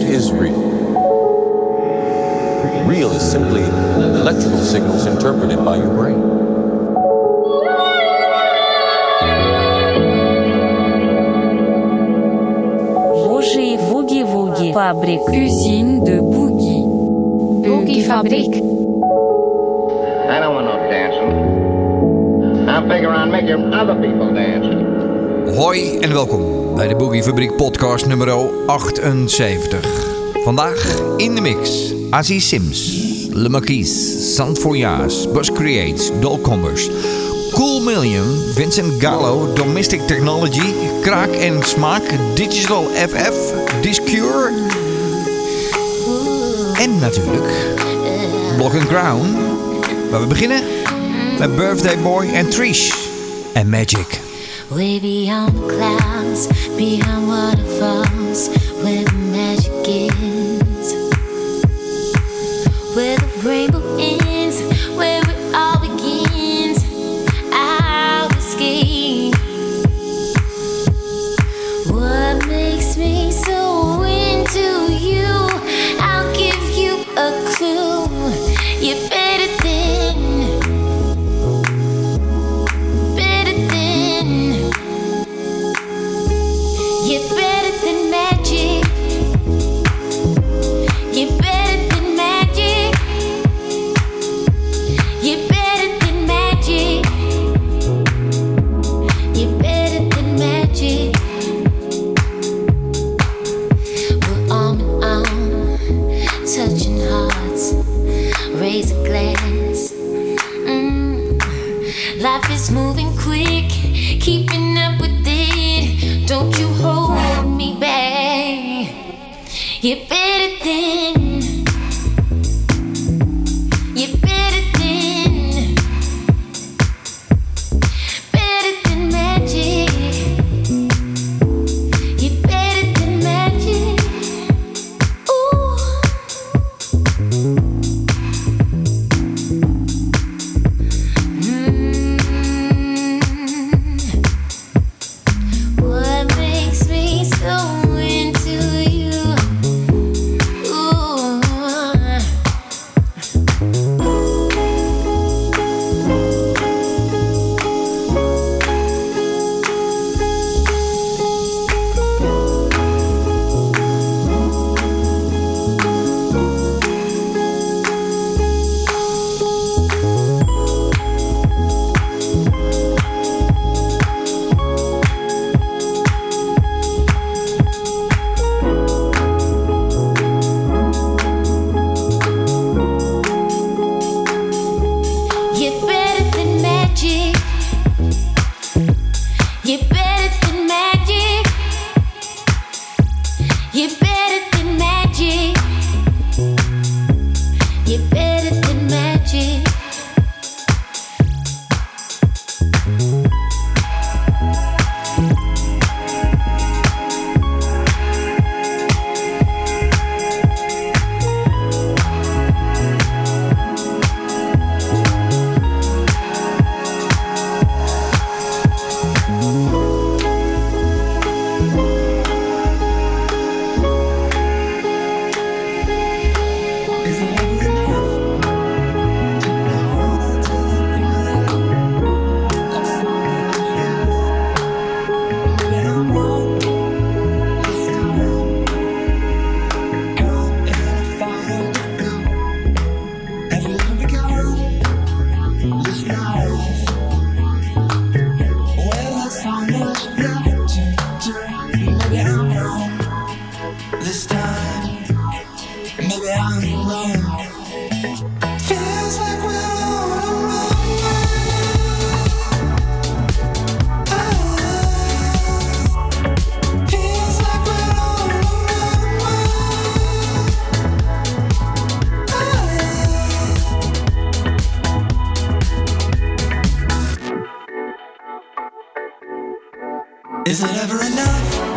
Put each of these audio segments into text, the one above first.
what is real? Real is simply electrical signals interpreted by your brain. Bougie Boogie Woogie Fabrique Usine de boogie. Boogie Fabriek. I don't want no dancing. I'll figure on making other people dance. Hoi en welkom bij de Boogie Fabriek podcast nummer 78. Vandaag in de mix Aziz Sims, Le Marquis, Sant Folias, Bus Creates, Dol Combers, Cool Million, Vincent Gallo, Domestic Technology, Kraak en Smaak, Digital FF, Discure en natuurlijk Block and Crown. Waar we beginnen met Birthday Boy en Trish en Magic. Way beyond the clouds, behind waterfalls, where the magic is. Where the rainbow Is it ever enough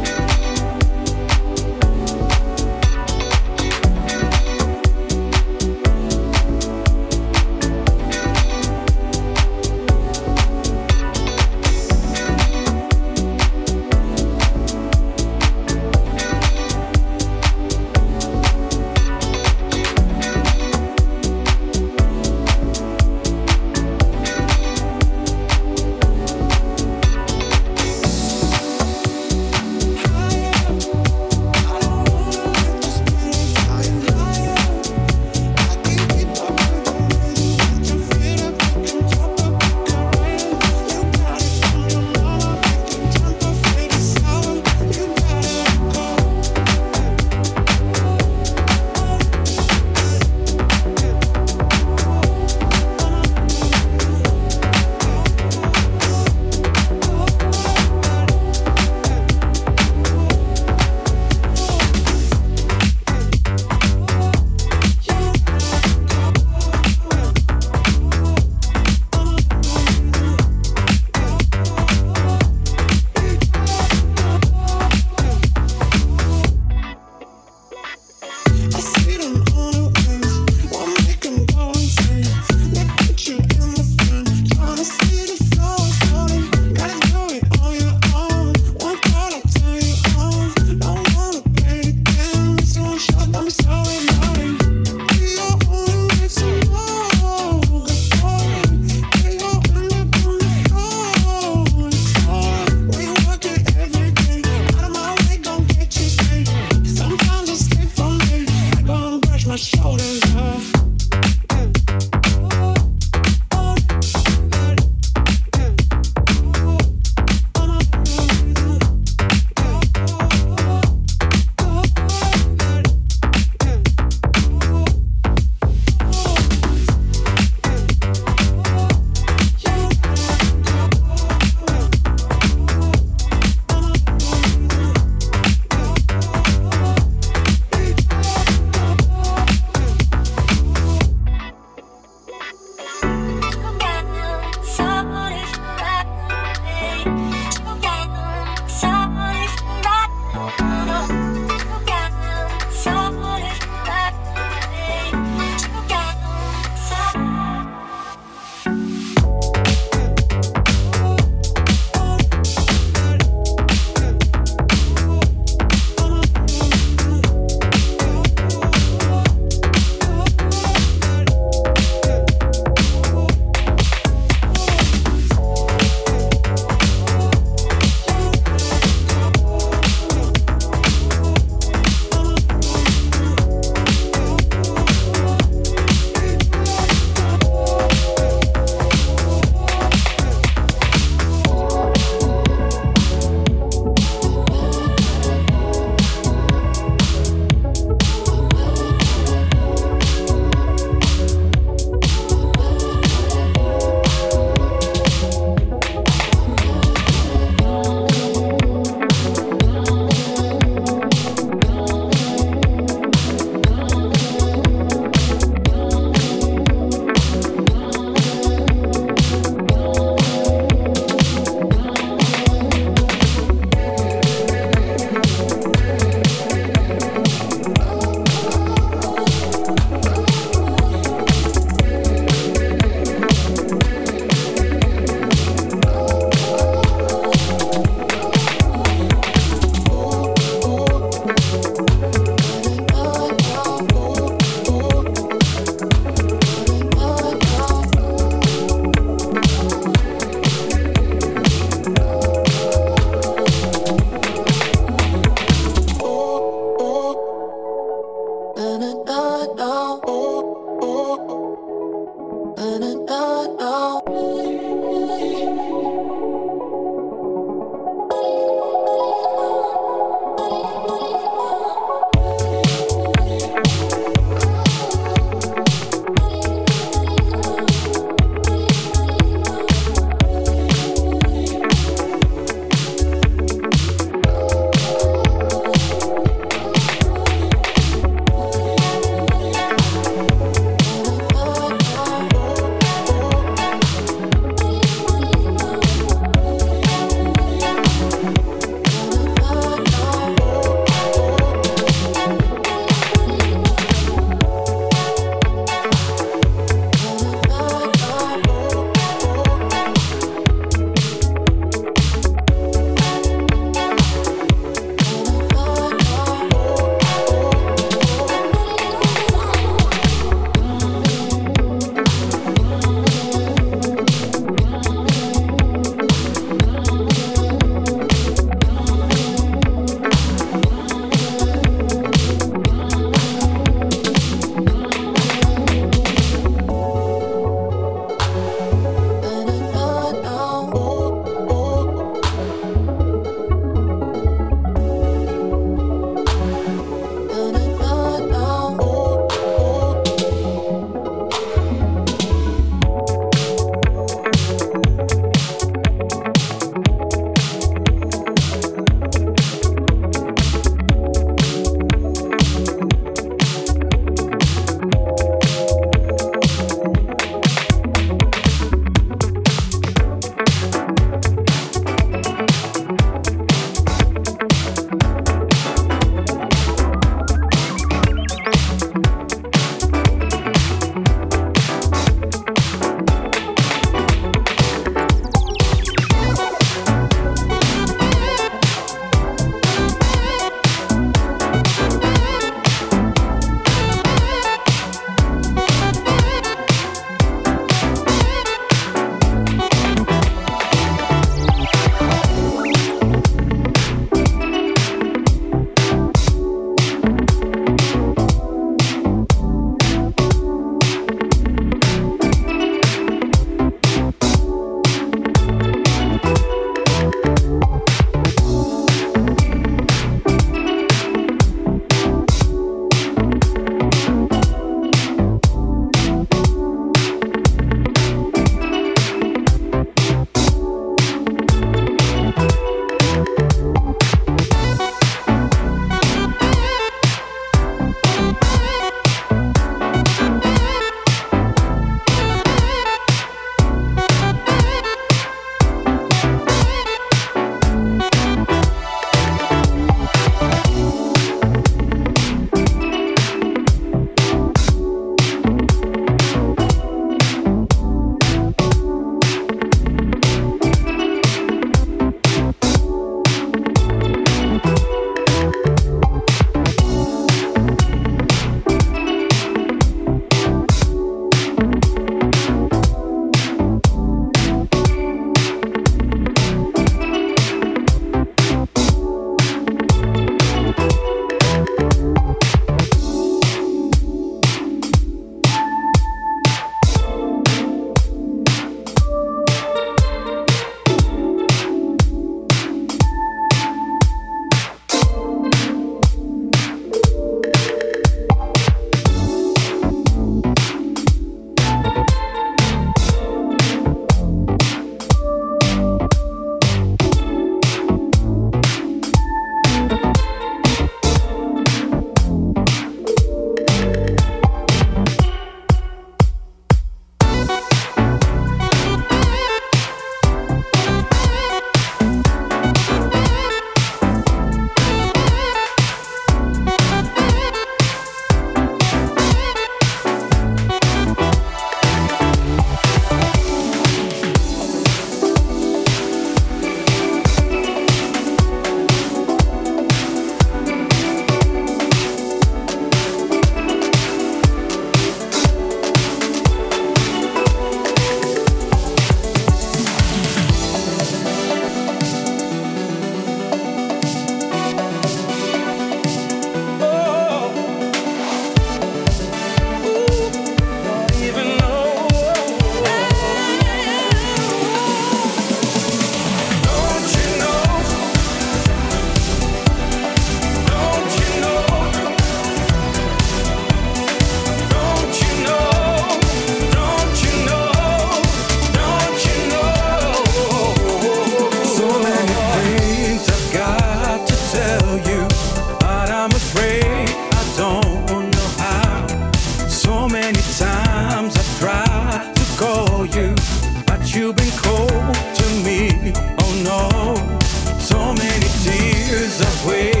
way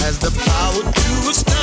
has the power to astound,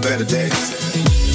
better days.